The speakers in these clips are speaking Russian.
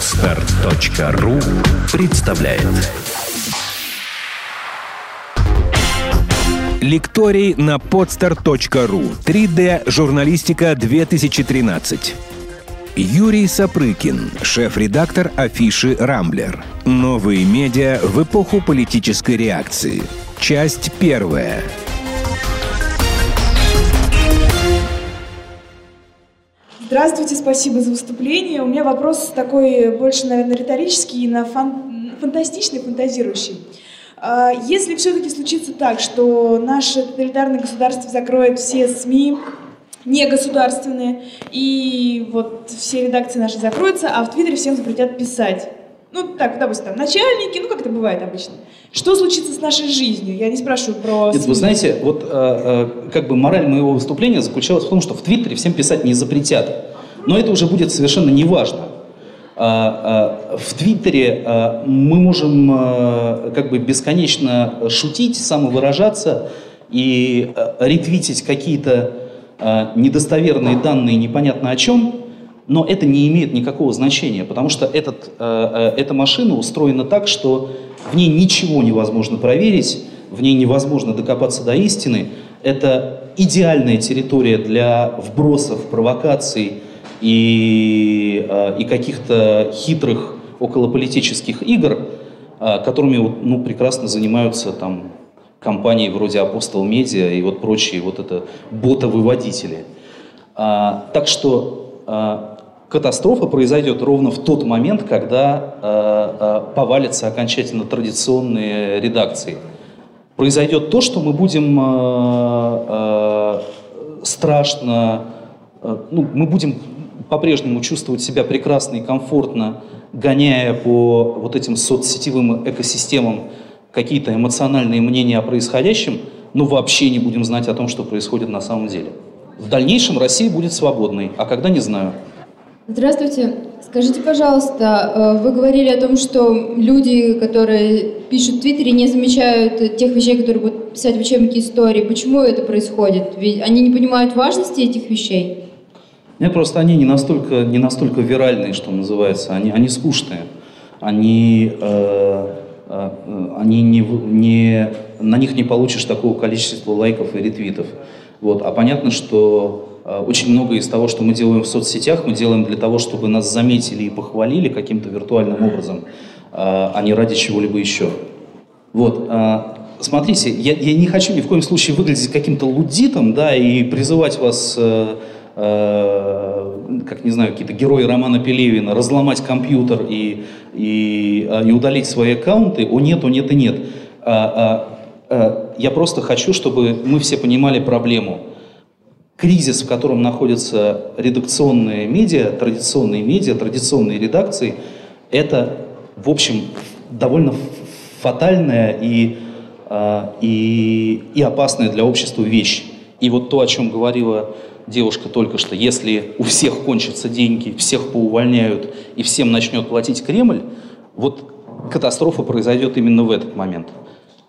Отстар.ру представляет Лекторий на podstar.ru 3D журналистика 2013 Юрий Сапрыкин, шеф-редактор афиши «Рамблер». Новые медиа в эпоху политической реакции. Часть первая. Здравствуйте, спасибо за выступление. У меня вопрос такой больше, наверное, риторический и на фан... фантастичный, фантазирующий. А, если все-таки случится так, что наше тоталитарное государство закроет все СМИ, негосударственные, и вот все редакции наши закроются, а в Твиттере всем запретят писать. Ну, так, допустим, там, начальники, ну, как это бывает обычно. Что случится с нашей жизнью? Я не спрашиваю про... Нет, вы знаете, вот э, э, как бы мораль моего выступления заключалась в том, что в Твиттере всем писать не запретят. Но это уже будет совершенно неважно. А, а, в Твиттере а, мы можем а, как бы бесконечно шутить, самовыражаться и а, ретвитить какие-то а, недостоверные данные непонятно о чем, но это не имеет никакого значения, потому что этот, а, а, эта машина устроена так, что в ней ничего невозможно проверить, в ней невозможно докопаться до истины. Это идеальная территория для вбросов, провокаций и, и каких-то хитрых околополитических игр, которыми ну, прекрасно занимаются там компании вроде Апостол Медиа и вот прочие вот это ботовыводители. А, так что а, катастрофа произойдет ровно в тот момент, когда а, а, повалятся окончательно традиционные редакции. Произойдет то, что мы будем а, а, страшно, а, ну, мы будем по-прежнему чувствовать себя прекрасно и комфортно, гоняя по вот этим соцсетевым экосистемам какие-то эмоциональные мнения о происходящем, но вообще не будем знать о том, что происходит на самом деле. В дальнейшем Россия будет свободной, а когда не знаю. Здравствуйте. Скажите, пожалуйста, э, вы говорили о том, что люди, которые пишут в Твиттере, не замечают тех вещей, которые будут писать в учебнике истории. Почему это происходит? Ведь они не понимают важности этих вещей? Нет, просто они не настолько, не настолько виральные, что называется. Они, они скучные. Они э, а, э, они не, не, на них не получишь такого количества лайков и ретвитов. Вот. А понятно, что очень много из того, что мы делаем в соцсетях, мы делаем для того, чтобы нас заметили и похвалили каким-то виртуальным образом, а не ради чего-либо еще. Вот. Смотрите, я, я не хочу ни в коем случае выглядеть каким-то лудитом, да, и призывать вас э, Э, как не знаю, какие-то герои романа Пелевина, разломать компьютер и, и, и удалить свои аккаунты, о нет, о нет и нет. А, а, а, я просто хочу, чтобы мы все понимали проблему. Кризис, в котором находятся редакционные медиа, традиционные медиа, традиционные редакции, это, в общем, довольно фатальная и, и, и опасная для общества вещь. И вот то, о чем говорила девушка только что, если у всех кончатся деньги, всех поувольняют и всем начнет платить Кремль, вот катастрофа произойдет именно в этот момент.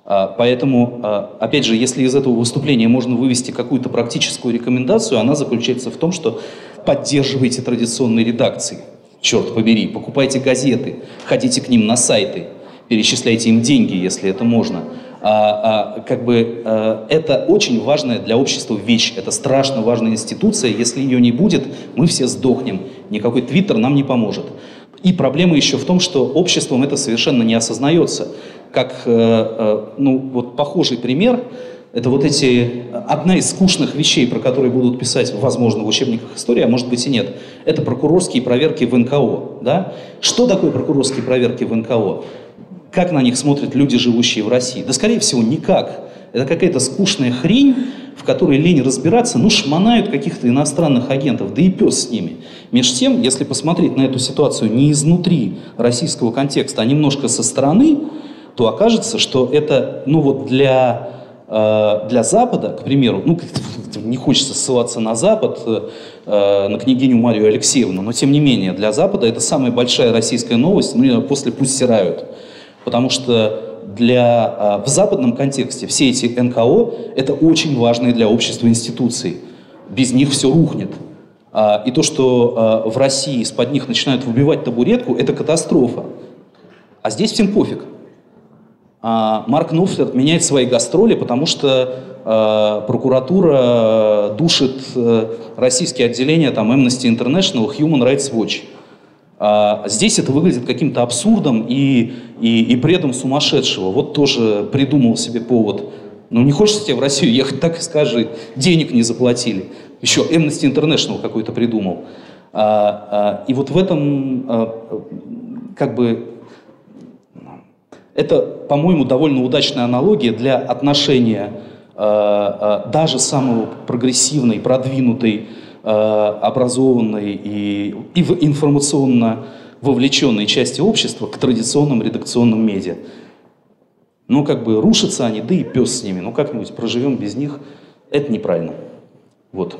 А, поэтому, а, опять же, если из этого выступления можно вывести какую-то практическую рекомендацию, она заключается в том, что поддерживайте традиционные редакции. Черт побери, покупайте газеты, ходите к ним на сайты, перечисляйте им деньги, если это можно а, а, как бы а, это очень важная для общества вещь, это страшно важная институция, если ее не будет, мы все сдохнем, никакой твиттер нам не поможет. И проблема еще в том, что обществом это совершенно не осознается. Как, э, э, ну, вот похожий пример, это вот эти, одна из скучных вещей, про которые будут писать, возможно, в учебниках истории, а может быть и нет, это прокурорские проверки в НКО. Да? Что такое прокурорские проверки в НКО? Как на них смотрят люди, живущие в России? Да, скорее всего, никак. Это какая-то скучная хрень, в которой лень разбираться, ну, шмонают каких-то иностранных агентов, да и пес с ними. Между тем, если посмотреть на эту ситуацию не изнутри российского контекста, а немножко со стороны, то окажется, что это, ну вот для, э, для Запада, к примеру, ну, не хочется ссылаться на Запад, э, на княгиню Марию Алексеевну, но тем не менее, для Запада это самая большая российская новость, ну, после пусть стирают. Потому что для, а, в западном контексте все эти НКО – это очень важные для общества институции. Без них все рухнет. А, и то, что а, в России из-под них начинают выбивать табуретку, это катастрофа. А здесь всем пофиг. А Марк Нуфлер отменяет свои гастроли, потому что э, прокуратура душит э, российские отделения там, Amnesty International, Human Rights Watch. А здесь это выглядит каким-то абсурдом и, и, и бредом сумасшедшего. Вот тоже придумал себе повод. Ну, не хочется тебе в Россию ехать, так и скажи. Денег не заплатили. Еще Amnesty International какой-то придумал. А, а, и вот в этом а, как бы это, по-моему, довольно удачная аналогия для отношения э, э, даже самого прогрессивной, продвинутой, э, образованной и, информационно вовлеченной части общества к традиционным редакционным медиа. Ну, как бы рушатся они, да и пес с ними. Ну, как-нибудь проживем без них. Это неправильно. Вот.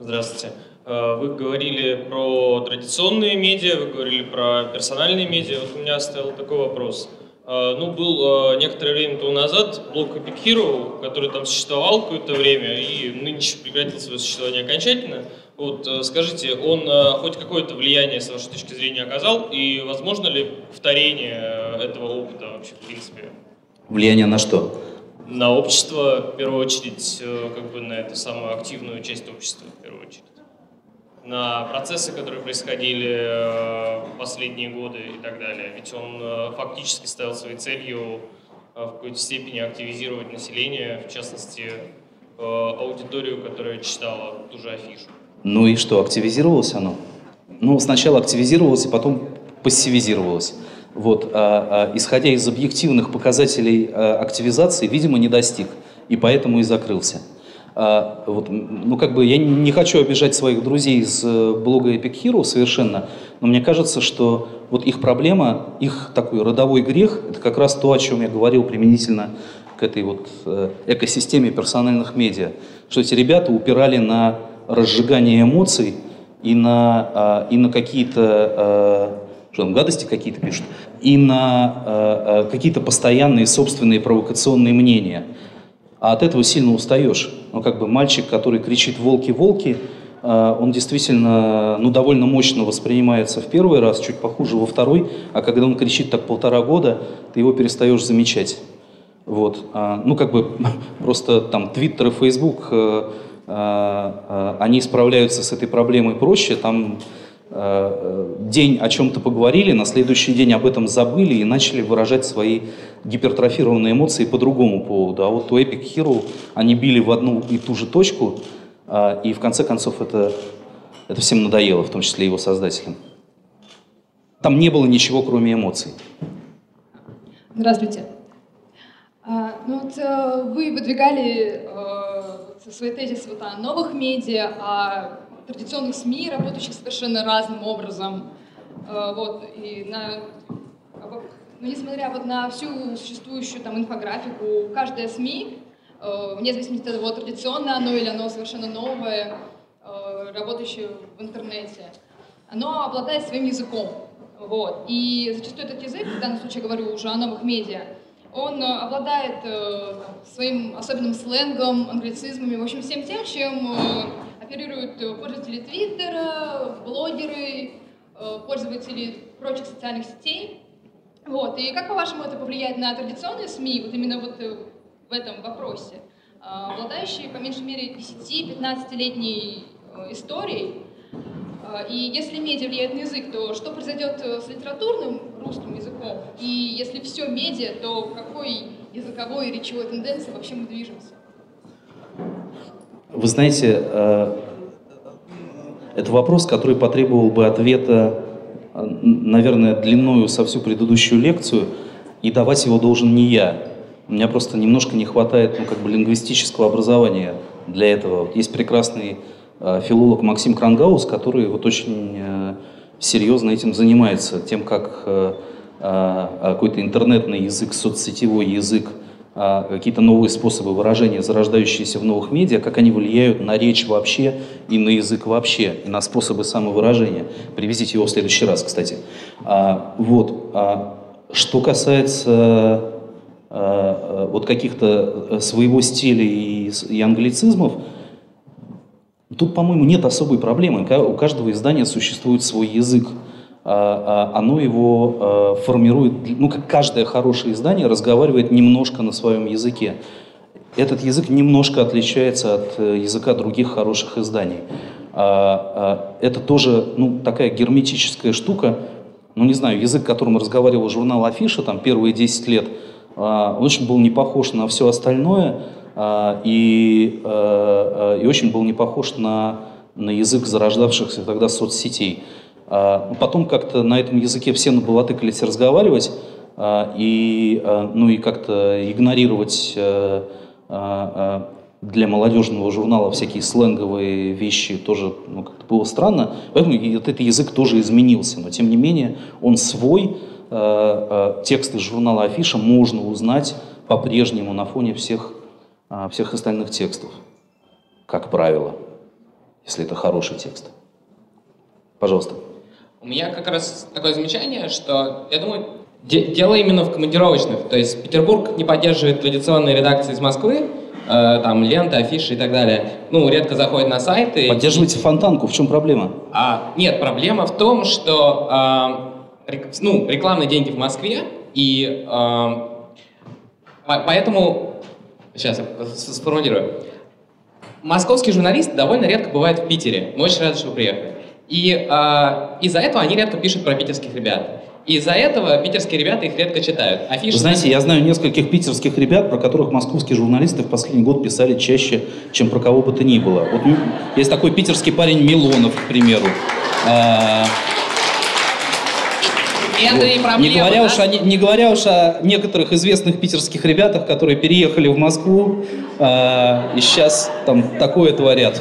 Здравствуйте. Вы говорили про традиционные медиа, вы говорили про персональные медиа. Вот у меня стоял такой вопрос. А, ну, был а, некоторое время тому назад блок Epic Hero, который там существовал какое-то время и нынче прекратил свое существование окончательно. Вот, а, скажите, он хоть какое-то влияние, с вашей точки зрения, оказал? И возможно ли повторение этого опыта вообще, в принципе? Влияние на что? На общество, в первую очередь, как бы на эту самую активную часть общества, в первую очередь на процессы, которые происходили э, в последние годы и так далее. Ведь он э, фактически ставил своей целью э, в какой-то степени активизировать население, в частности, аудиторию, которая читала ту же афишу. Ну и что, активизировалось оно? Ну, сначала активизировалось, и потом пассивизировалось. Вот, а, а, исходя из объективных показателей а, активизации, видимо, не достиг, и поэтому и закрылся. А, вот, ну, как бы я не хочу обижать своих друзей из э, блога Epic Hero совершенно, но мне кажется, что вот их проблема, их такой родовой грех, это как раз то, о чем я говорил применительно к этой вот э, экосистеме персональных медиа, что эти ребята упирали на разжигание эмоций и на, а, и на какие-то а, что там, гадости какие-то пишут, и на какие-то постоянные собственные провокационные мнения – а от этого сильно устаешь. Ну, как бы мальчик, который кричит «волки, волки», э, он действительно ну, довольно мощно воспринимается в первый раз, чуть похуже во второй, а когда он кричит так полтора года, ты его перестаешь замечать. Вот. А, ну, как бы просто там Твиттер и Фейсбук, э, э, они справляются с этой проблемой проще, там Э, день о чем-то поговорили, на следующий день об этом забыли и начали выражать свои гипертрофированные эмоции по другому поводу. А вот у Epic Hero они били в одну и ту же точку, э, и в конце концов это, это всем надоело, в том числе его создателям. Там не было ничего, кроме эмоций. Здравствуйте. А, ну вот э, вы выдвигали свои тезисы вот о новых медиа, о традиционных СМИ, работающих совершенно разным образом. Э, вот, и на, ну, несмотря вот на всю существующую там инфографику, каждая СМИ, э, вне зависимости от того, традиционное оно или оно совершенно новое, э, работающее в интернете, оно обладает своим языком. Вот. И зачастую этот язык, в данном случае говорю уже о новых медиа, он обладает э, своим особенным сленгом, англицизмами, в общем, всем тем, чем оперируют э, пользователи Твиттера, блогеры, э, пользователи прочих социальных сетей. Вот. И как, по-вашему, это повлияет на традиционные СМИ, вот именно вот э, в этом вопросе? Обладающие, по меньшей мере, 10-15-летней историей, и если медиа влияет на язык, то что произойдет с литературным русским языком? И если все медиа, то какой языковой и речевой тенденции вообще мы движемся? Вы знаете, э, это вопрос, который потребовал бы ответа, э, наверное, длиною со всю предыдущую лекцию, и давать его должен не я. У меня просто немножко не хватает ну, как бы лингвистического образования для этого. Есть прекрасный э, филолог Максим Крангаус, который вот очень серьезно этим занимается, тем, как какой-то интернетный язык, соцсетевой язык какие-то новые способы выражения, зарождающиеся в новых медиа, как они влияют на речь вообще и на язык вообще, и на способы самовыражения. Привезите его в следующий раз, кстати. А, вот. А, что касается вот каких-то своего стиля и, и англицизмов, тут, по-моему, нет особой проблемы. У каждого издания существует свой язык. А, а, оно его а, формирует, ну, как каждое хорошее издание разговаривает немножко на своем языке. Этот язык немножко отличается от э, языка других хороших изданий. Это тоже ну, такая герметическая штука, ну не знаю, язык, которым разговаривал журнал Афиша там первые 10 лет, он очень был не похож на все остальное и, и очень был не похож на, на язык зарождавшихся тогда соцсетей. А, потом как-то на этом языке все набалатыкались разговаривать а, и, а, ну, и как-то игнорировать э, для молодежного журнала всякие сленговые вещи тоже ну, как-то было странно. Поэтому этот язык тоже изменился. Но тем не менее он свой. Тексты журнала Афиша можно узнать по-прежнему на фоне всех, всех остальных текстов. Как правило, если это хороший текст. Пожалуйста. У меня как раз такое замечание, что, я думаю, де дело именно в командировочных. То есть Петербург не поддерживает традиционные редакции из Москвы, э, там ленты, афиши и так далее. Ну, редко заходит на сайты. Поддерживайте и... фонтанку, в чем проблема? А, нет, проблема в том, что э, рек, ну, рекламные деньги в Москве, и э, поэтому, сейчас я сформулирую. Московские журналисты довольно редко бывают в Питере. Мы очень рады, что вы приехали. И э, из-за этого они редко пишут про питерских ребят. Из-за этого питерские ребята их редко читают. Афиши... Вы знаете, я знаю нескольких питерских ребят, про которых московские журналисты в последний год писали чаще, чем про кого бы то ни было. Вот есть такой питерский парень Милонов, к примеру. А... Вот. проблема, не, говоря да? уж о, не говоря уж о некоторых известных питерских ребятах, которые переехали в Москву э, и сейчас там такое творят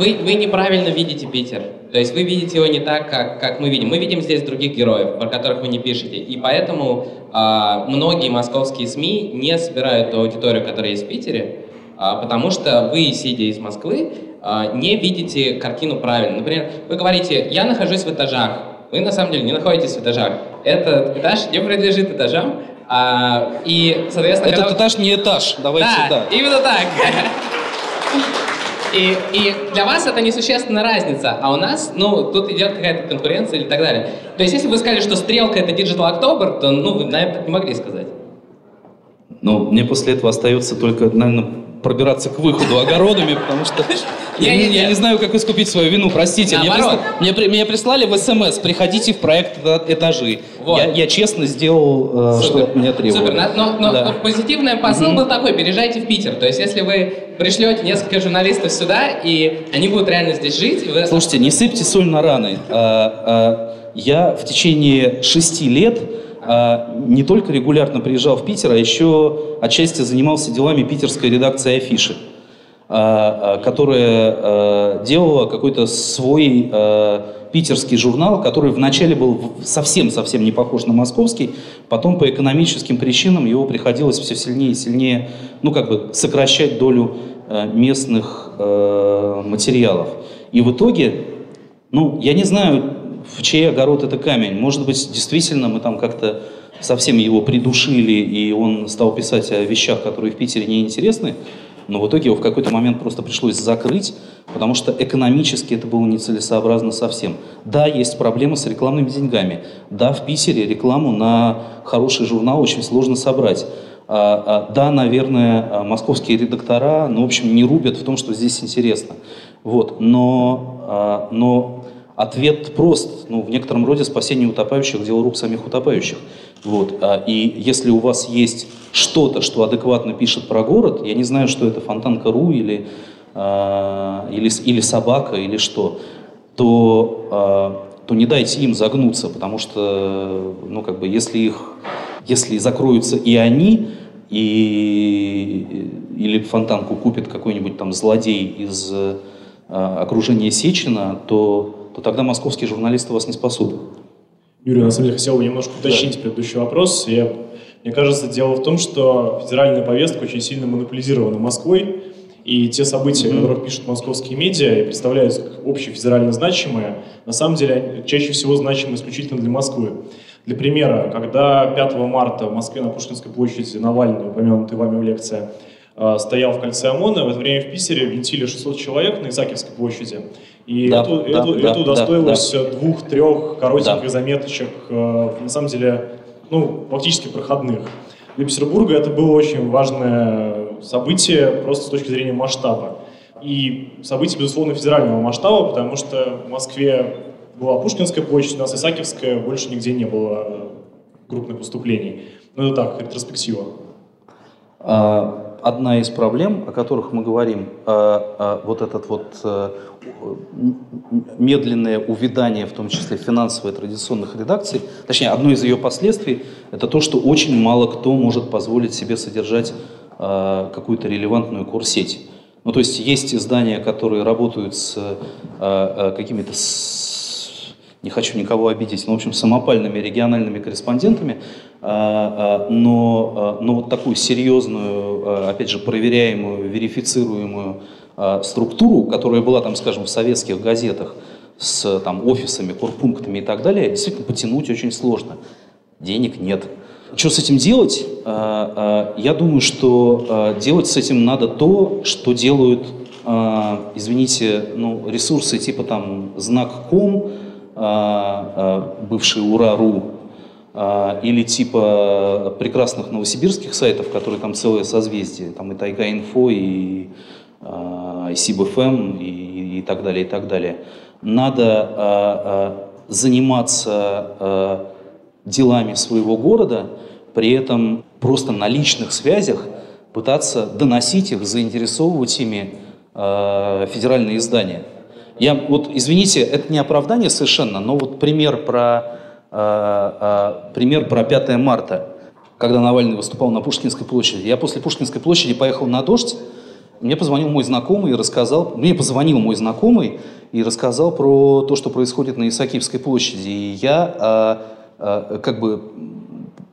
вы, вы неправильно видите Питер. То есть вы видите его не так, как, как мы видим. Мы видим здесь других героев, про которых вы не пишете. И поэтому а, многие московские СМИ не собирают ту аудиторию, которая есть в Питере, а, потому что вы, сидя из Москвы, а, не видите картину правильно. Например, вы говорите, я нахожусь в этажах. Вы на самом деле не находитесь в этажах. Этот этаж не принадлежит этажам, а, и, соответственно... Этот когда... этаж не этаж, давайте, да. да. именно так. И, и для вас это несущественная разница, а у нас, ну, тут идет какая-то конкуренция или так далее. То есть, если вы сказали, что стрелка это Digital October, то, ну, вы, наверное, не могли сказать. Ну, мне после этого остается только, наверное, пробираться к выходу огородами, потому что я, я, я не знаю, как искупить свою вину, простите. Мне, присла... мне, мне прислали в СМС, приходите в проект этажи. Вот. Я, я честно сделал, э, что от меня требовали. Супер, но, но да. позитивный посыл угу. был такой, переезжайте в Питер. То есть, если вы пришлете несколько журналистов сюда, и они будут реально здесь жить... Вы... Слушайте, не сыпьте соль на раны. А, а, я в течение шести лет а, не только регулярно приезжал в Питер, а еще отчасти занимался делами питерской редакции Афиши, а, а, которая делала какой-то свой питерский журнал, который вначале был совсем-совсем не похож на московский, потом по экономическим причинам его приходилось все сильнее и сильнее, ну, как бы сокращать долю местных материалов. И в итоге, ну, я не знаю, в чей огород это камень. Может быть, действительно мы там как-то совсем его придушили, и он стал писать о вещах, которые в Питере неинтересны, но в итоге его в какой-то момент просто пришлось закрыть, потому что экономически это было нецелесообразно совсем. Да, есть проблемы с рекламными деньгами. Да, в Питере рекламу на хороший журнал очень сложно собрать. А, а, да, наверное, московские редактора, ну, в общем, не рубят в том, что здесь интересно. Вот. Но, а, но Ответ прост. Ну, в некотором роде спасение утопающих – дело рук самих утопающих. Вот. А, и если у вас есть что-то, что адекватно пишет про город, я не знаю, что это фонтанка.ру или, а, или, или собака, или что, то, а, то не дайте им загнуться, потому что, ну, как бы, если их, если закроются и они, и, или фонтанку купит какой-нибудь там злодей из окружения Сечина, то то тогда московские журналисты вас не спасут. Юрий, на самом деле хотел бы немножко уточнить да. предыдущий вопрос. Я, мне кажется, дело в том, что федеральная повестка очень сильно монополизирована Москвой, и те события, mm-hmm. о которых пишут московские медиа и представляются как общефедерально значимые, на самом деле чаще всего значимы исключительно для Москвы. Для примера, когда 5 марта в Москве на Пушкинской площади Навальный, упомянутый вами в лекции, э, стоял в кольце ОМОНа, в это время в Питере винтили 600 человек на Исаакиевской площади. И Да, эту, да, эту, да, эту да, удостоилось двух-трех коротеньких Да. заметочек, э, на самом деле, ну, фактически проходных. Для Петербурга это было очень важное событие просто с точки зрения масштаба. И событие, безусловно, федерального масштаба, потому что в Москве была Пушкинская площадь, у нас Исаакиевская, больше нигде не было э, крупных выступлений. Ну, это так, ретроспектива. А, Одна из проблем, о которых мы говорим, а, а, вот этот вот м- медленное увядание, в том числе финансовой традиционных редакций, точнее, одно из ее последствий, это то, что очень мало кто может позволить себе содержать какую-то релевантную курсеть. Ну, то есть есть издания, которые работают с какими-то не хочу никого обидеть, но, в общем, самопальными региональными корреспондентами, но, а, но вот такую серьезную, а, опять же, проверяемую, верифицируемую а, структуру, которая была, там, скажем, в советских газетах с там, офисами, корпунктами и так далее, действительно потянуть очень сложно. Денег нет. Что с этим делать? А, а, Я думаю, что а, делать с этим надо то, что делают, а, извините, ну, ресурсы типа там знак.ком, а, а, бывший Ура.ру, а, или типа прекрасных новосибирских сайтов, которые там целое созвездие, там и Тайга-инфо, и, а, и СибФМ, и, и так далее, и так далее. Надо а, а, заниматься а, делами своего города, при этом просто на личных связях пытаться доносить их, заинтересовывать ими федеральные издания. Я вот, извините, это не оправдание совершенно, но вот пример про, пример про 5 марта, когда Навальный выступал на Пушкинской площади. Я после Пушкинской площади поехал на дождь, мне позвонил мой знакомый и рассказал, мне позвонил мой знакомый и рассказал про то, что происходит на Исаакиевской площади. И я э, э, как бы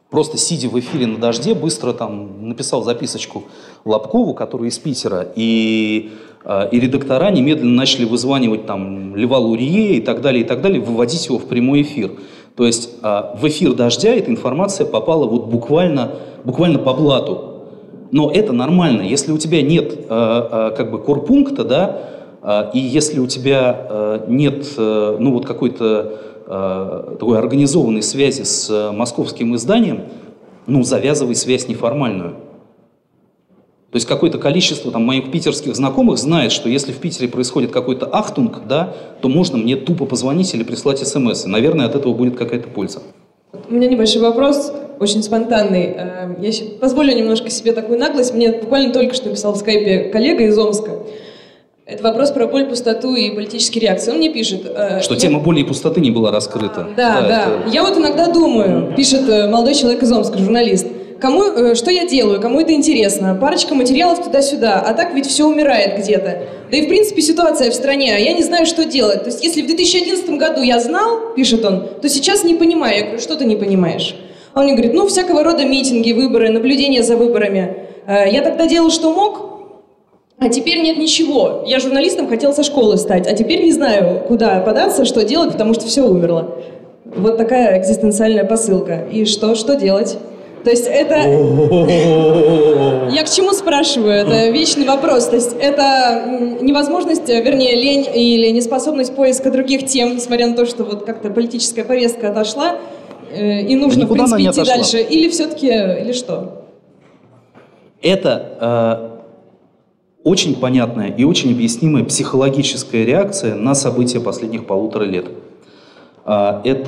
просто сидя в эфире на дожде, быстро там написал записочку Лобкову, который из Питера, и, э, и редактора немедленно начали вызванивать там Льва Лурье и так далее, и так далее, выводить его в прямой эфир. То есть э, в эфир дождя эта информация попала вот буквально, буквально по блату. Но это нормально, если у тебя нет э, э, как бы корпункта, да, и если у тебя нет ну вот какой-то такой организованной связи с московским изданием, ну завязывай связь неформальную. То есть какое-то количество там, моих питерских знакомых знает, что если в Питере происходит какой-то ахтунг, да, то можно мне тупо позвонить или прислать смс. И, наверное, от этого будет какая-то польза. У меня небольшой вопрос, очень спонтанный. Э, Я позволю немножко себе такую наглость. Мне буквально только что написал в скайпе коллега из Омска. Это вопрос про боль, пустоту и политические реакции. Он мне пишет... э, Что я- тема боли и пустоты не была раскрыта. Да, да. это- Я вот иногда думаю, пишет э, молодой человек из Омска, журналист, кому, э, что я делаю, кому это интересно, парочка материалов туда-сюда, а так ведь все умирает где-то. Да и в принципе ситуация в стране, а я не знаю, что делать. То есть если в 2011 году я знал, пишет он, то сейчас не понимаю. Я говорю, что ты не понимаешь? А он мне говорит, ну всякого рода митинги, выборы, наблюдение за выборами. Э, Я тогда делал, что мог, а теперь нет ничего. Я журналистом хотел со школы стать, а теперь не знаю, куда податься, что делать, потому что все умерло. Вот такая экзистенциальная посылка. И что, что делать? То есть это... Я к чему спрашиваю? Это вечный вопрос. То есть это невозможность, вернее, лень или неспособность поиска других тем, несмотря на то, что вот как-то политическая повестка отошла, и нужно, в никуда она принципе, идти дальше. Или все-таки, или что? Это очень понятная и очень объяснимая психологическая реакция на события последних полутора лет. Это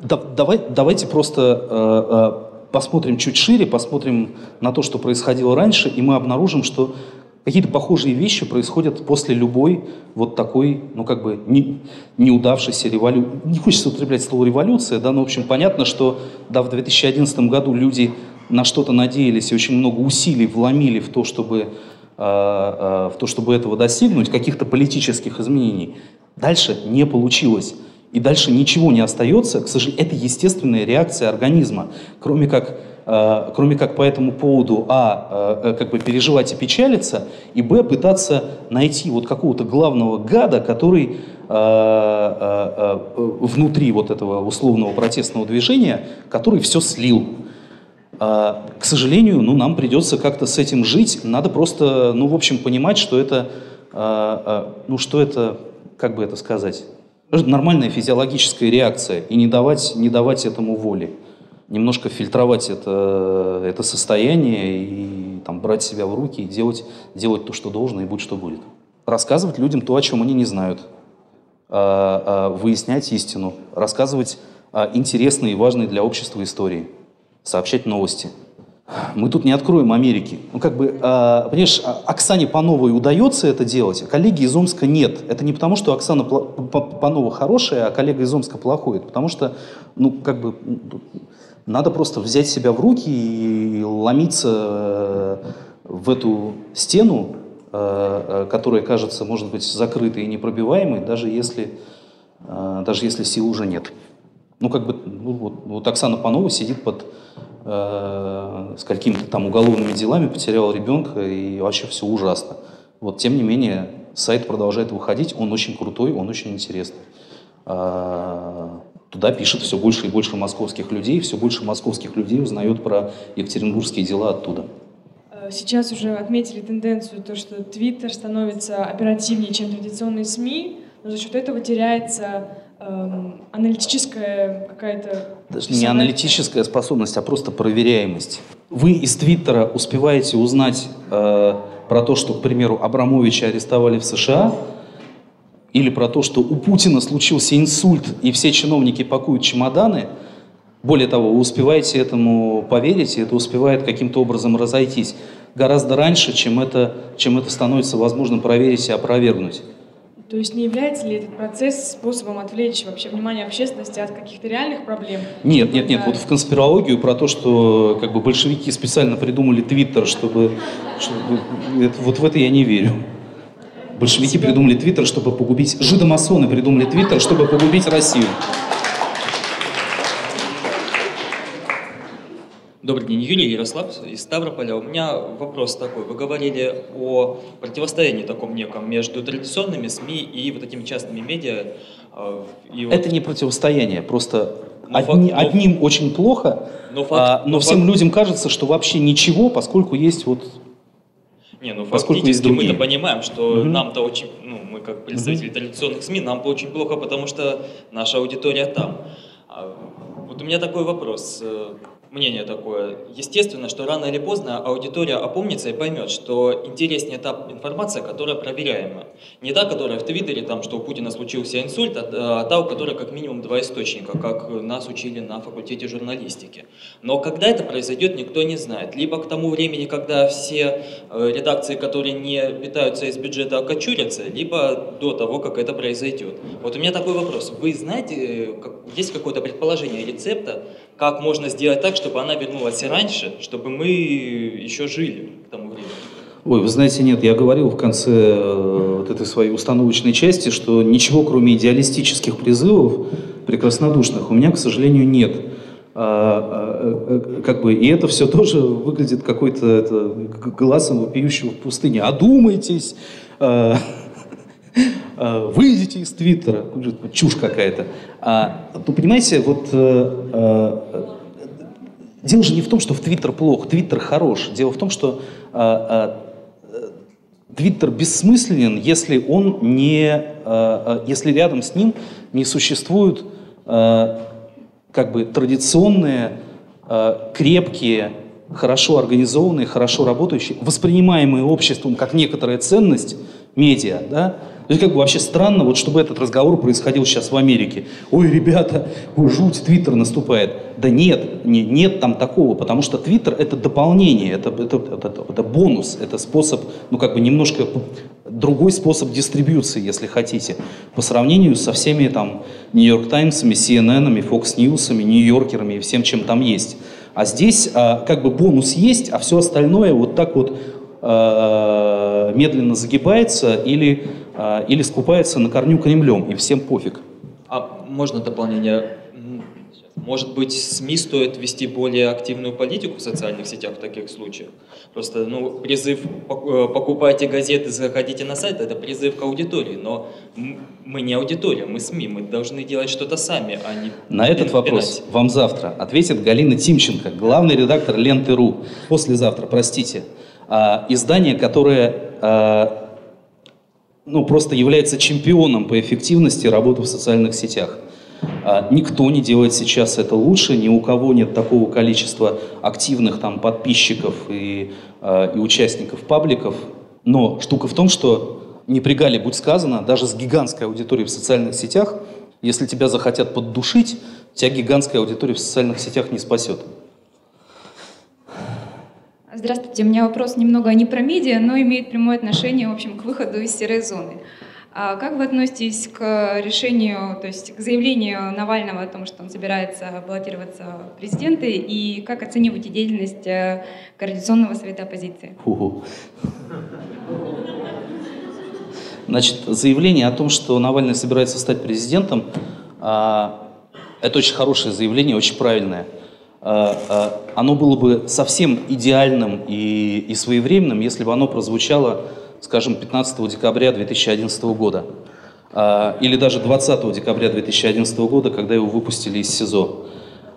да- давай, давайте просто э, э, посмотрим чуть шире, посмотрим на то, что происходило раньше, и мы обнаружим, что какие-то похожие вещи происходят после любой вот такой, ну как бы не, неудавшейся революции. Не хочется употреблять слово революция, да, но в общем понятно, что да, в 2011 году люди на что-то надеялись и очень много усилий вломили в то, чтобы, э, э, в то, чтобы этого достигнуть, каких-то политических изменений. Дальше не получилось. И дальше ничего не остается, к сожалению, это естественная реакция организма, кроме как, э, кроме как по этому поводу, а, э, э, как бы переживать и печалиться, и, б, пытаться найти вот какого-то главного гада, который э, э, э, внутри вот этого условного протестного движения, который все слил. А, к сожалению, ну, нам придется как-то с этим жить. Надо просто, ну, в общем, понимать, что это, а, а, ну, что это, как бы это сказать, нормальная физиологическая реакция, и не давать, не давать этому воли. Немножко фильтровать это, это состояние и там, брать себя в руки и делать, делать то, что должно, и будь что будет. Рассказывать людям то, о чем они не знают. Выяснять истину. Рассказывать интересные и важные для общества истории сообщать новости. Мы тут не откроем Америки. Ну, как бы, э, понимаешь, а, Оксане Пановой удается это делать, а коллеге из Омска нет. Это не потому, что Оксана Панова хорошая, а коллега из Омска плохой. Это потому что, ну, как бы, надо просто взять себя в руки и ломиться э, в эту стену, э, э, которая кажется, может быть, закрытой и непробиваемой, даже если, даже если сил уже нет. Ну, как бы, ну, вот, вот Оксана Панова сидит под э, с какими-то там уголовными делами, потеряла ребенка, и вообще все ужасно. Вот, тем не менее, сайт продолжает выходить, он очень крутой, он очень интересный. А, туда пишет все больше и больше московских людей, все больше московских людей узнают про екатеринбургские дела оттуда. Э, сейчас уже отметили тенденцию, то, что Твиттер становится оперативнее, чем традиционные СМИ, но за счет этого теряется эм, аналитическая какая-то... Даже не аналитическая способность, а просто проверяемость. Вы из Твиттера успеваете узнать э, про то, что, к примеру, Абрамовича арестовали в США, или про то, что у Путина случился инсульт, и все чиновники пакуют чемоданы, более того, вы успеваете этому поверить, и это успевает каким-то образом разойтись гораздо раньше, чем это, чем это становится возможным проверить и опровергнуть. То есть не является ли этот процесс способом отвлечь вообще внимание общественности от каких-то реальных проблем? Нет, нет, нет. Вот в конспирологию про то, что как бы большевики специально придумали Твиттер, чтобы, чтобы это, вот в это я не верю. Большевики придумали Твиттер, чтобы погубить... Жидомасоны придумали Твиттер, чтобы погубить Россию. Добрый день, Юрий Ярослав из Ставрополя. У меня вопрос такой. Вы говорили о противостоянии таком неком между традиционными СМИ и вот этими частными медиа. А, и вот... Это не противостояние, просто но одни, факт, одним но... очень плохо, но, факт, а, но, но всем факт... людям кажется, что вообще ничего, поскольку есть вот не, ну поскольку есть мы-то понимаем, что mm-hmm. нам-то очень, ну, мы как представители mm-hmm. традиционных СМИ, нам-то очень плохо, потому что наша аудитория там. А, вот у меня такой вопрос мнение такое. Естественно, что рано или поздно аудитория опомнится и поймет, что интереснее та информация, которая проверяема. Не та, которая в Твиттере, там, что у Путина случился инсульт, а, а та, у которой как минимум два источника, как нас учили на факультете журналистики. Но когда это произойдет, никто не знает. Либо к тому времени, когда все э, редакции, которые не питаются из бюджета, окочурятся, либо до того, как это произойдет. Вот у меня такой вопрос. Вы знаете, есть какое-то предположение рецепта, как можно сделать так, чтобы она вернулась и раньше, чтобы мы еще жили к тому времени. Ой, вы знаете, нет, я говорил в конце э, вот этой своей установочной части, что ничего, кроме идеалистических призывов прекраснодушных, у меня, к сожалению, нет. А, а, как бы, и это все тоже выглядит какой-то это, глазом вопиющего в пустыне. Одумайтесь, а, выйдите из Твиттера. Чушь какая-то. А, то, понимаете, вот а, а, дело же не в том, что в Твиттер плохо, Твиттер хорош. Дело в том, что а, а, Твиттер бессмысленен, если он не, а, если рядом с ним не существуют как бы традиционные, крепкие, хорошо организованные, хорошо работающие, воспринимаемые обществом как некоторая ценность медиа, да, то есть как бы вообще странно, вот чтобы этот разговор происходил сейчас в Америке. Ой, ребята, ой, жуть, Твиттер наступает. Да нет, не, нет там такого, потому что Твиттер это дополнение, это, это, это, это бонус, это способ, ну как бы немножко другой способ дистрибьюции, если хотите, по сравнению со всеми там Нью-Йорк Таймсами, CNN, Fox News, Нью-Йоркерами и всем, чем там есть. А здесь а, как бы бонус есть, а все остальное вот так вот а, медленно загибается или или скупается на корню Кремлем, и всем пофиг. А можно дополнение? Может быть, СМИ стоит вести более активную политику в социальных сетях в таких случаях? Просто ну, призыв э, «покупайте газеты, заходите на сайт» — это призыв к аудитории, но мы не аудитория, мы СМИ, мы должны делать что-то сами, а не На этот вопрос вам завтра ответит Галина Тимченко, главный редактор «Ленты.ру». Послезавтра, простите. А, издание, которое а, ну, просто является чемпионом по эффективности работы в социальных сетях. А, никто не делает сейчас это лучше, ни у кого нет такого количества активных там подписчиков и, а, и участников пабликов. Но штука в том, что не при Гале будь сказано, даже с гигантской аудиторией в социальных сетях, если тебя захотят поддушить, тебя гигантская аудитория в социальных сетях не спасет. Здравствуйте, у меня вопрос немного не про медиа, но имеет прямое отношение, в общем, к выходу из серой зоны. А как вы относитесь к решению, то есть к заявлению Навального о том, что он собирается баллотироваться в президенты, и как оцениваете деятельность э, Координационного совета оппозиции? Фу. Значит, заявление о том, что Навальный собирается стать президентом, а, это очень хорошее заявление, очень правильное. А, а, оно было бы совсем идеальным и, и своевременным, если бы оно прозвучало скажем, 15 декабря 2011 года, а, или даже 20 декабря 2011 года, когда его выпустили из СИЗО.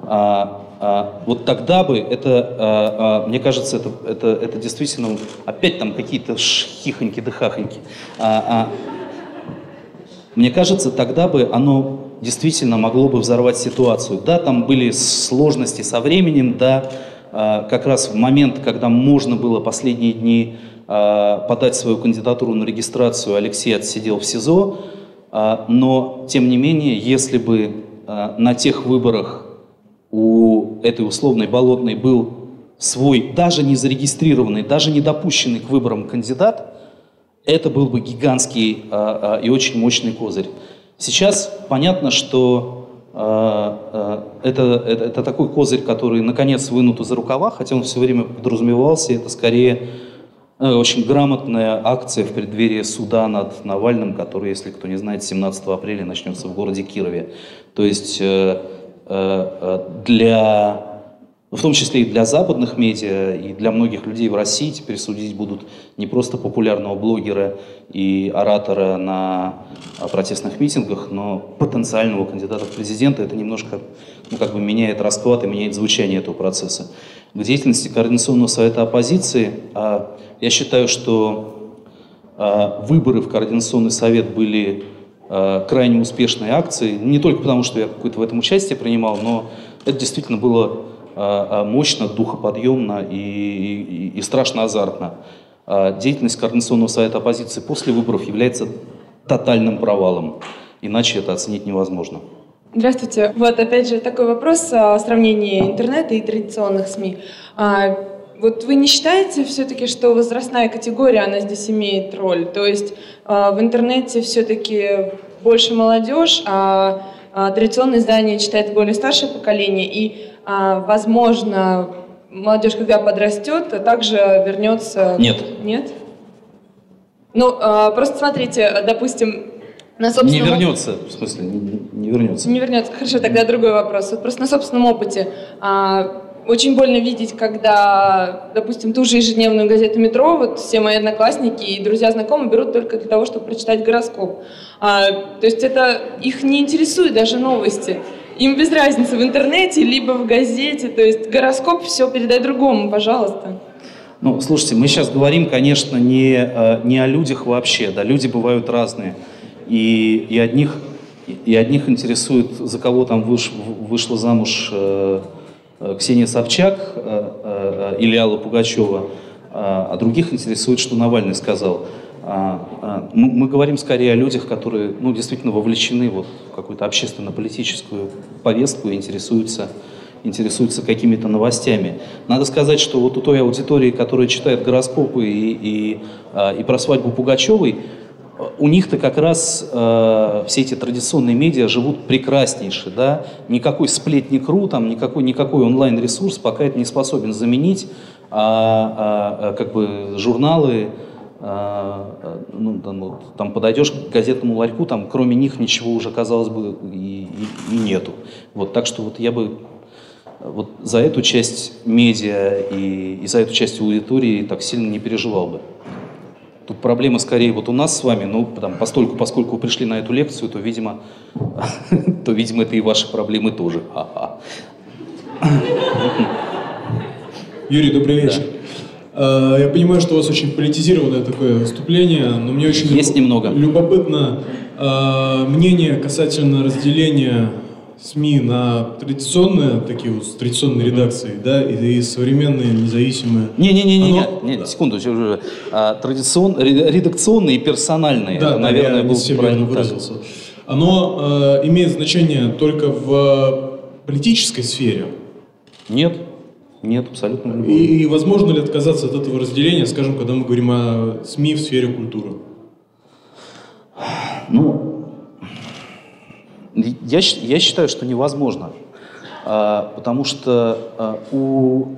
А, а, вот тогда бы это, мне кажется, это, это, это действительно опять там какие-то хихоньки да хахоньки. Мне кажется, тогда бы оно действительно могло бы взорвать ситуацию. Да, там были сложности со временем, да, как раз в момент, когда можно было последние дни Э, подать свою кандидатуру на регистрацию, Алексей отсидел в СИЗО, э, но, тем не менее, если бы на тех выборах у этой условной болотной был свой, даже не зарегистрированный, даже не допущенный к выборам кандидат, это был бы гигантский и очень мощный козырь. Сейчас понятно, что это, это, это такой козырь, который наконец вынут из рукава, хотя он все время подразумевался, это скорее Э, очень грамотная акция в преддверии суда над Навальным, который, если кто не знает, 17 апреля начнется в городе Кирове. То есть э, э, для, в том числе и для западных медиа, и для многих людей в России теперь судить будут не просто популярного блогера и оратора на протестных митингах, но потенциального кандидата в президенты. Это немножко ну, как бы меняет расклад и меняет звучание этого процесса. К деятельности Координационного совета оппозиции а я считаю, что э, выборы в Координационный совет были э, крайне успешной акцией, не только потому, что я какое-то в этом участие принимал, но это действительно было мощно, духоподъемно и, и, и страшно азартно. Деятельность Координационного совета оппозиции после выборов является тотальным провалом, иначе это оценить невозможно. Здравствуйте. Вот опять же такой вопрос о сравнении интернета и традиционных СМИ. А, вот вы не считаете все-таки, что возрастная категория, она здесь имеет роль? То есть в интернете все-таки больше молодежь, а, а традиционные издания читает более старшее поколение, и, возможно, молодежь, когда подрастет, также вернется... Нет. Нет? Ну, э, просто смотрите, допустим, на собственном... Не вернется, в смысле, не, не вернется. Не вернется, хорошо, тогда другой вопрос. Вот просто на собственном опыте очень больно видеть, когда, допустим, ту же ежедневную газету «Метро», вот все мои одноклассники и друзья знакомые берут только для того, чтобы прочитать гороскоп. А, то есть это их не интересует даже новости. Им без разницы в интернете, либо в газете. То есть гороскоп все передай другому, пожалуйста. Ну, слушайте, мы сейчас говорим, конечно, не, э, не о людях вообще. Да, люди бывают разные. И, и, одних, и одних интересует, за кого там выш, вышла замуж э, Э, Ксения Собчак или Алла Пугачева, а других интересует, что Навальный сказал. А, а, мы говорим скорее о людях, которые ну, действительно вовлечены вот в какую-то общественно-политическую повестку и интересуются, интересуются какими-то новостями. Надо сказать, что вот у той аудитории, которая читает гороскопы и, и, и про свадьбу Пугачевой, у них-то как раз э, все эти традиционные медиа живут прекраснейше, да, никакой сплетник.ру, там, никакой, никакой онлайн-ресурс пока это не способен заменить, а, а, а как бы журналы, а, ну, ну, там подойдешь к газетному ларьку, там кроме них ничего уже, казалось бы, и, и, и нету. Вот, так что вот я бы вот за эту часть медиа и, и за эту часть аудитории так сильно не переживал бы. Тут проблема скорее вот у нас с вами, ну, там, постольку, поскольку вы пришли на эту лекцию, то, видимо, то, видимо, это и ваши проблемы тоже. Юрий, добрый вечер. Э, я понимаю, что у вас очень политизированное такое выступление, но мне очень Есть немного. любопытно э, мнение касательно разделения СМИ на традиционные, такие вот традиционные редакции, да, и, и современные независимые. Не-не-не, Оно... не, не, секунду, а, традицион, редакционные и персональные, да, наверное, я был правильно выразился. Оно э, имеет значение только в политической сфере? Нет. Нет, абсолютно и, и возможно ли отказаться от этого разделения, скажем, когда мы говорим о СМИ в сфере культуры? Ну, я, я считаю, что невозможно. А, потому что а, у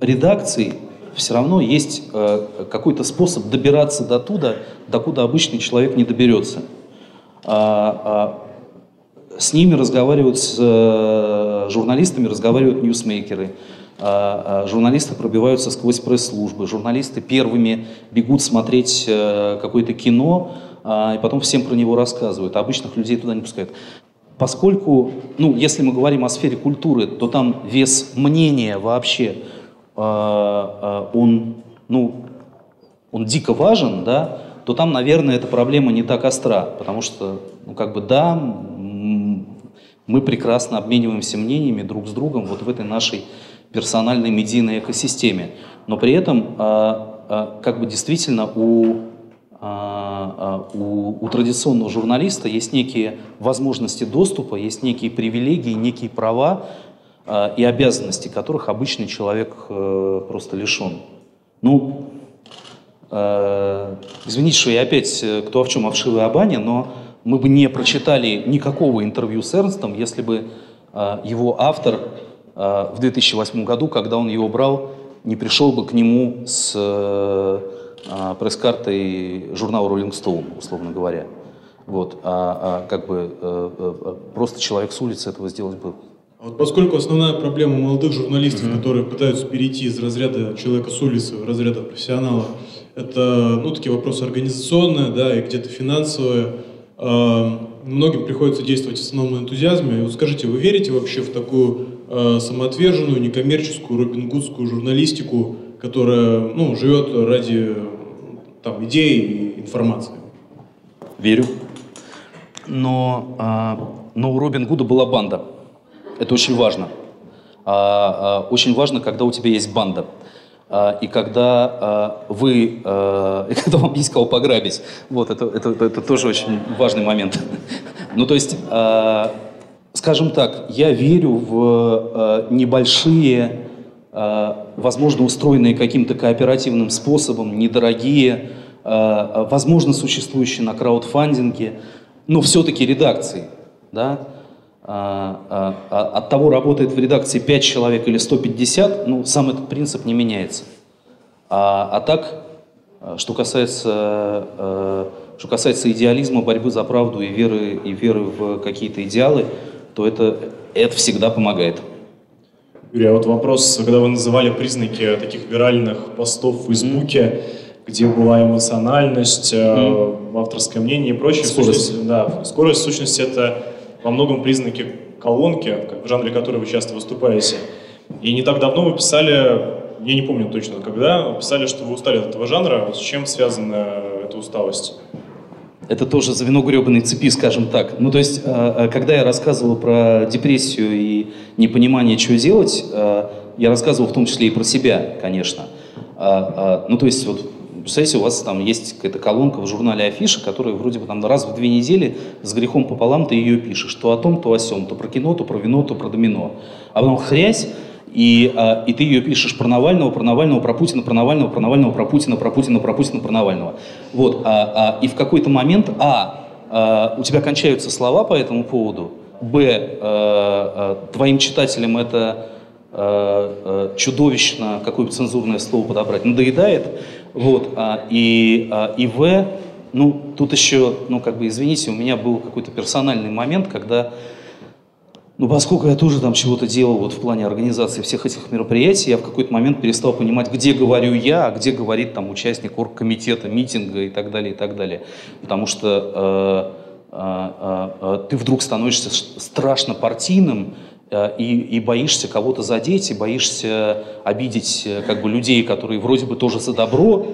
редакций все равно есть а, какой-то способ добираться до туда, докуда обычный человек не доберется. А, а, с ними разговаривают с журналистами разговаривают ньюсмейкеры, а, а, журналисты пробиваются сквозь пресс-службы, журналисты первыми бегут смотреть э, какое-то кино, а, и потом всем про него рассказывают, а обычных людей туда не пускают. Поскольку, ну, если мы говорим о сфере культуры, то там вес мнения вообще, он, ну, он дико важен, да, то там, наверное, эта проблема не так остра, потому что, ну, как бы, да, мы прекрасно обмениваемся мнениями друг с другом вот в этой нашей персональной медийной экосистеме. Но при этом а, а, как бы действительно у, а, у, у традиционного журналиста есть некие возможности доступа, есть некие привилегии, некие права и обязанности, которых обычный человек э, просто лишен. Ну, э, извините, что я опять э, кто в чем, в шивой Абане, но мы бы не прочитали никакого интервью с Эрнстом, если бы э, его автор э, в 2008 году, когда он его брал, не пришел бы к нему с э, пресс-картой журнала Rolling Stone, условно говоря. Вот, а, а как бы э, э, просто человек с улицы этого сделать бы вот поскольку основная проблема молодых журналистов, mm-hmm. которые пытаются перейти из разряда человека с улицы в разряд профессионала, это ну, такие вопросы организационные, да, и где-то финансовые, многим приходится действовать в основном на энтузиазме. Вот скажите, вы верите вообще в такую э, самоотверженную, некоммерческую, робингудскую журналистику, которая ну, живет ради там, идей и информации? Верю. Но, а, но у Робин Гуда была банда. Это очень важно. А, а, очень важно, когда у тебя есть банда. А, и когда а, вы, а, и когда вам есть кого пограбить. Вот, это, это, это тоже очень важный момент. Ну, то есть, скажем так, я верю в небольшие, возможно, устроенные каким-то кооперативным способом, недорогие, возможно, существующие на краудфандинге, но все-таки редакции, да, а, а, а, от того, работает в редакции 5 человек или 150, ну, сам этот принцип не меняется. А, а так, что касается, что касается идеализма, борьбы за правду и веры, и веры в какие-то идеалы, то это, это всегда помогает. Юрий, а вот вопрос, когда вы называли признаки таких виральных постов в Фейсбуке, mm-hmm. где была эмоциональность, mm-hmm. авторское мнение и прочее. Скорость. Сущность, да, скорость, в сущности, это во многом признаки колонки, в жанре которой вы часто выступаете. И не так давно вы писали, я не помню точно когда, писали, что вы устали от этого жанра. С чем связана эта усталость? Это тоже звено гребаной цепи, скажем так. Ну, то есть, э, э, когда я рассказывал про депрессию и непонимание, что делать, э, я рассказывал в том числе и про себя, конечно. Ну, то есть, вот Представляете, у вас там есть какая-то колонка в журнале Афиша, которая вроде бы там раз в две недели с грехом пополам ты ее пишешь. То о том, то о сем, то про кино, то про вино, то про домино. А потом хрясь, и, а, и ты ее пишешь про Навального, про Навального, про Путина, про Навального, про Навального, про Путина, про Путина, про Путина, про Навального. Вот, а, а, и в какой-то момент, а, а, у тебя кончаются слова по этому поводу, б, а, а, твоим читателям это чудовищно, какое бы цензурное слово подобрать, надоедает, Вот, а, и, а, и В, ну, тут еще, ну, как бы, извините, у меня был какой-то персональный момент, когда, ну, поскольку я тоже там чего-то делал вот в плане организации всех этих мероприятий, я в какой-то момент перестал понимать, где говорю я, а где говорит там участник оргкомитета, митинга и так далее, и так далее. Потому что э, э, э, ты вдруг становишься страшно партийным, Э, и, и боишься кого-то задеть, и боишься обидеть э, как бы людей, которые вроде бы тоже за добро,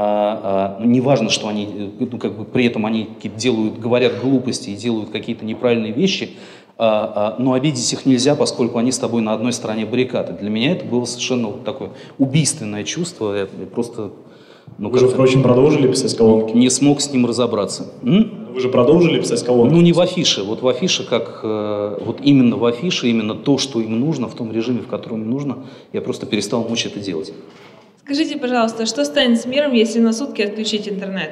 а, а, ну, неважно, что они, э, ну, как бы при этом они делают, говорят глупости и делают какие-то неправильные вещи, а, а, но обидеть их нельзя, поскольку они с тобой на одной стороне баррикады. Для меня это было совершенно вот такое убийственное чувство, я просто... Ну, Вы же, впрочем, продолжили писать колонки? Не смог с ним разобраться. М? Вы же продолжили писать колонки? Ну, не в афише. Вот в афише, как э, вот именно в афише, именно то, что им нужно, в том режиме, в котором им нужно, я просто перестал мочь это делать. Скажите, пожалуйста, что станет с миром, если на сутки отключить интернет?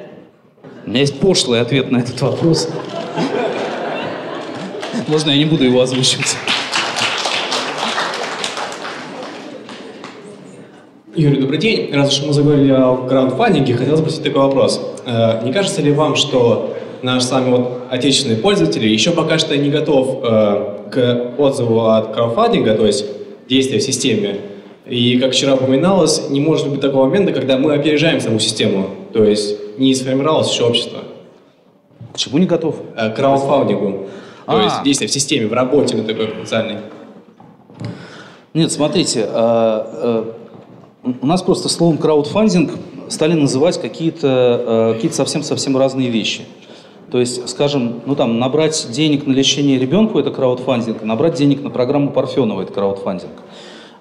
У меня есть пошлый ответ на этот вопрос. Можно я не буду его озвучивать? Юрий, добрый день. Раз уж мы заговорили о краундфандинге, хотел спросить такой вопрос. Э, не кажется ли вам, что наш с вами вот отечественный пользователь еще пока что не готов э, к отзыву от краудфандинга, то есть действия в системе. И, как вчера упоминалось, не может быть такого момента, когда мы опережаем саму систему, то есть не сформировалось еще общество. К чему не готов? Э, к краудфандингу. То а. есть действия в системе, в работе на такой потенциальной. Нет, смотрите, у нас просто словом краудфандинг стали называть какие-то какие совсем-совсем разные вещи. То есть, скажем, ну там, набрать денег на лечение ребенку – это краудфандинг, набрать денег на программу Парфенова – это краудфандинг.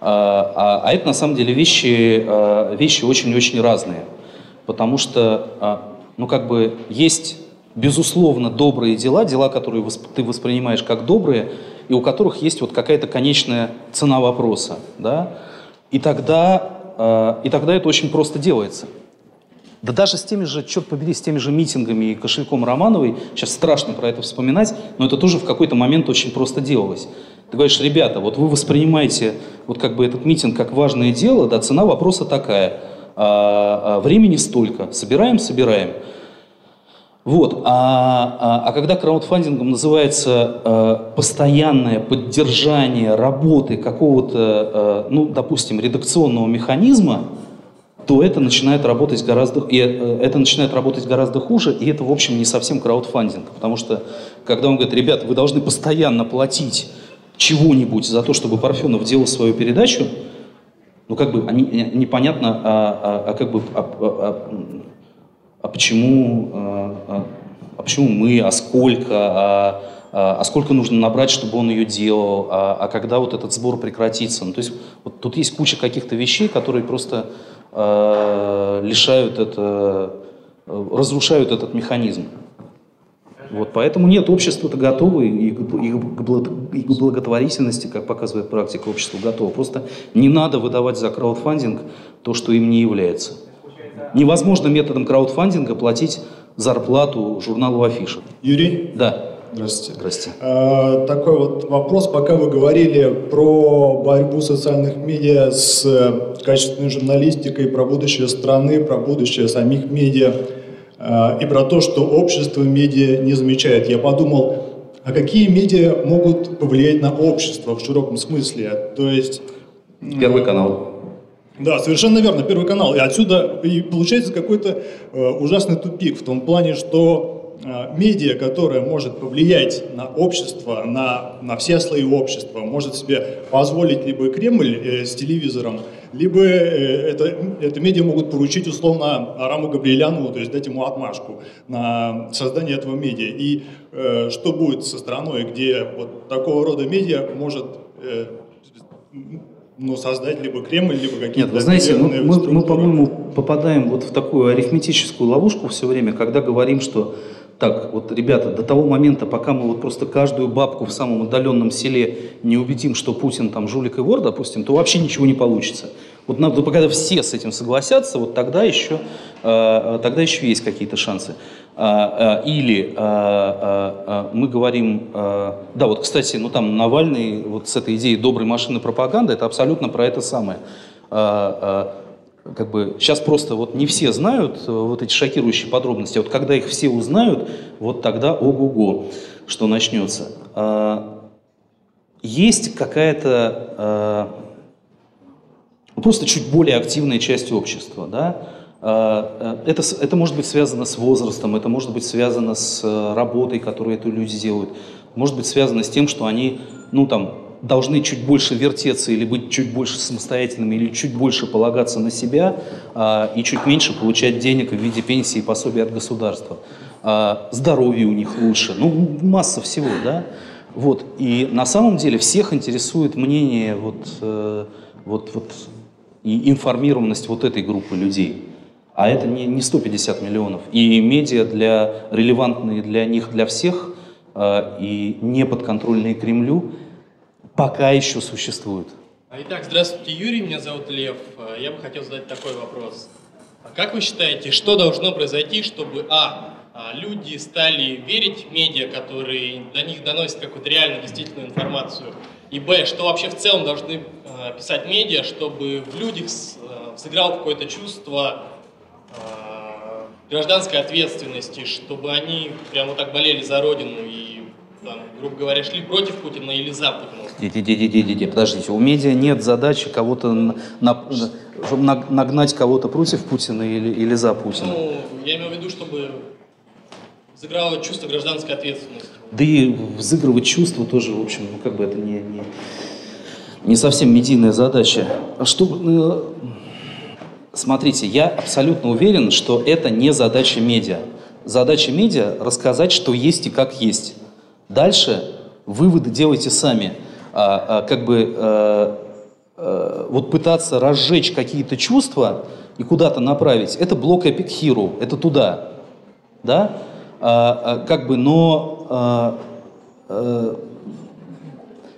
А, а, а это на самом деле вещи, а, вещи очень-очень разные. Потому что, а, ну как бы, есть безусловно добрые дела, дела, которые ты воспринимаешь как добрые, и у которых есть вот какая-то конечная цена вопроса. Да? И, тогда, а, и тогда это очень просто делается. Да даже с теми же, черт побери, с теми же митингами и кошельком Романовой, сейчас страшно про это вспоминать, но это тоже в какой-то момент очень просто делалось. Ты говоришь, ребята, вот вы воспринимаете вот как бы этот митинг как важное дело, да, цена вопроса такая, а, а, времени столько, собираем, собираем. Вот. А, а, а когда краудфандингом называется э, постоянное поддержание работы какого-то, э, ну, допустим, редакционного механизма, то это начинает работать гораздо, и э, это начинает работать гораздо хуже, и это, в общем, не совсем краудфандинг, потому что, когда он говорит, ребята, вы должны постоянно платить чего-нибудь за то, чтобы Парфенов делал свою передачу, ну, как бы, непонятно, а, а, а как бы, а, а, а, а почему, а, а, а почему мы, а сколько, а, а, а сколько нужно набрать, чтобы он ее делал, а, а когда вот этот сбор прекратится. Ну, то есть вот тут есть куча каких-то вещей, которые просто Э, лишают это, разрушают этот механизм. Вот, поэтому нет, общество-то готово, и, и, и к благотворительности, как показывает практика, общество готово. Просто не надо выдавать за краудфандинг то, что им не является. Невозможно методом краудфандинга платить зарплату журналу Афиша. Юрий? Да. Здравствуйте. Здравствуйте. А, такой вот вопрос, пока вы говорили про борьбу социальных медиа с э, качественной журналистикой, про будущее страны, про будущее самих медиа а, и про то, что общество медиа не замечает. Я подумал, а какие медиа могут повлиять на общество в широком смысле? То есть... Первый канал. Да, совершенно верно, Первый канал. И отсюда и получается какой-то э, ужасный тупик в том плане, что Э, медиа, которая может повлиять на общество, на, на все слои общества, может себе позволить либо Кремль э, с телевизором, либо э, это, это медиа могут поручить условно Араму Габриэлянову, то есть дать ему отмашку на создание этого медиа. И э, что будет со страной, где вот такого рода медиа может э, ну, создать либо Кремль, либо какие-то... Нет, вы знаете, мы, мы, мы, по-моему, попадаем вот в такую арифметическую ловушку все время, когда говорим, что так, вот, ребята, до того момента, пока мы вот просто каждую бабку в самом отдаленном селе не убедим, что Путин там жулик и вор, допустим, то вообще ничего не получится. Вот надо, когда все с этим согласятся, вот тогда еще, э, тогда еще есть какие-то шансы. А, а, или а, мы говорим, да, вот, кстати, ну там Навальный вот с этой идеей доброй машины пропаганды, это абсолютно про это самое как бы сейчас просто вот не все знают э, вот эти шокирующие подробности. А вот когда их все узнают, вот тогда ого-го, что начнется. А, есть какая-то а, просто чуть более активная часть общества, да, а, это, это может быть связано с возрастом, это может быть связано с работой, которую это люди делают, может быть связано с тем, что они, ну там, должны чуть больше вертеться или быть чуть больше самостоятельными или чуть больше полагаться на себя а, и чуть меньше получать денег в виде пенсии и пособия от государства. А, здоровье у них лучше, ну масса всего, да. Вот. И на самом деле всех интересует мнение вот, э, вот, вот, и информированность вот этой группы людей. А это не, не 150 миллионов. И медиа для, релевантные для них, для всех, э, и не подконтрольные Кремлю, пока еще существуют. Итак, здравствуйте, Юрий, меня зовут Лев. Я бы хотел задать такой вопрос. Как вы считаете, что должно произойти, чтобы, а, а, люди стали верить в медиа, которые до них доносят какую-то реальную, действительную информацию, и, б, что вообще в целом должны а, писать медиа, чтобы в людях а, сыграло какое-то чувство гражданской ответственности, чтобы они прямо так болели за Родину и там, грубо говоря, шли против Путина или за Путина? Подождите, у медиа нет задачи кого-то на, на, нагнать кого-то против Путина или, или за Путина. Ну, я имею в виду, чтобы взыграло чувство гражданской ответственности. Да и взыгрывать чувства тоже, в общем, ну как бы это не, не, не совсем медийная задача. А что, э, смотрите, я абсолютно уверен, что это не задача медиа. Задача медиа рассказать, что есть и как есть. Дальше выводы делайте сами. А, а, как бы а, а, вот пытаться разжечь какие-то чувства и куда-то направить, это блок Epic Hero, это туда. Да? А, а, как бы, но а,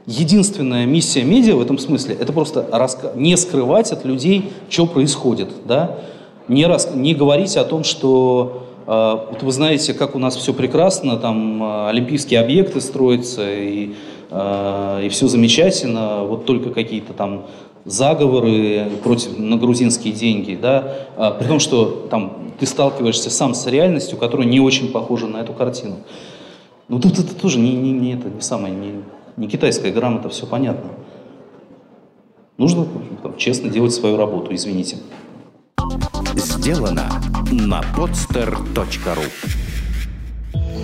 единственная миссия медиа в этом смысле это просто не скрывать от людей, что происходит. Да? Не, рас- не говорить о том, что вот вы знаете, как у нас все прекрасно, там олимпийские объекты строятся, и, и все замечательно, вот только какие-то там заговоры против, на грузинские деньги, да, при том, что там ты сталкиваешься сам с реальностью, которая не очень похожа на эту картину. Ну тут это тоже не, не, не, это, не самое, не, не китайская грамота, все понятно. Нужно там, честно делать свою работу, извините. Сделано на podster.ru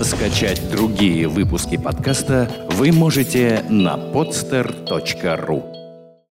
Скачать другие выпуски подкаста вы можете на podster.ru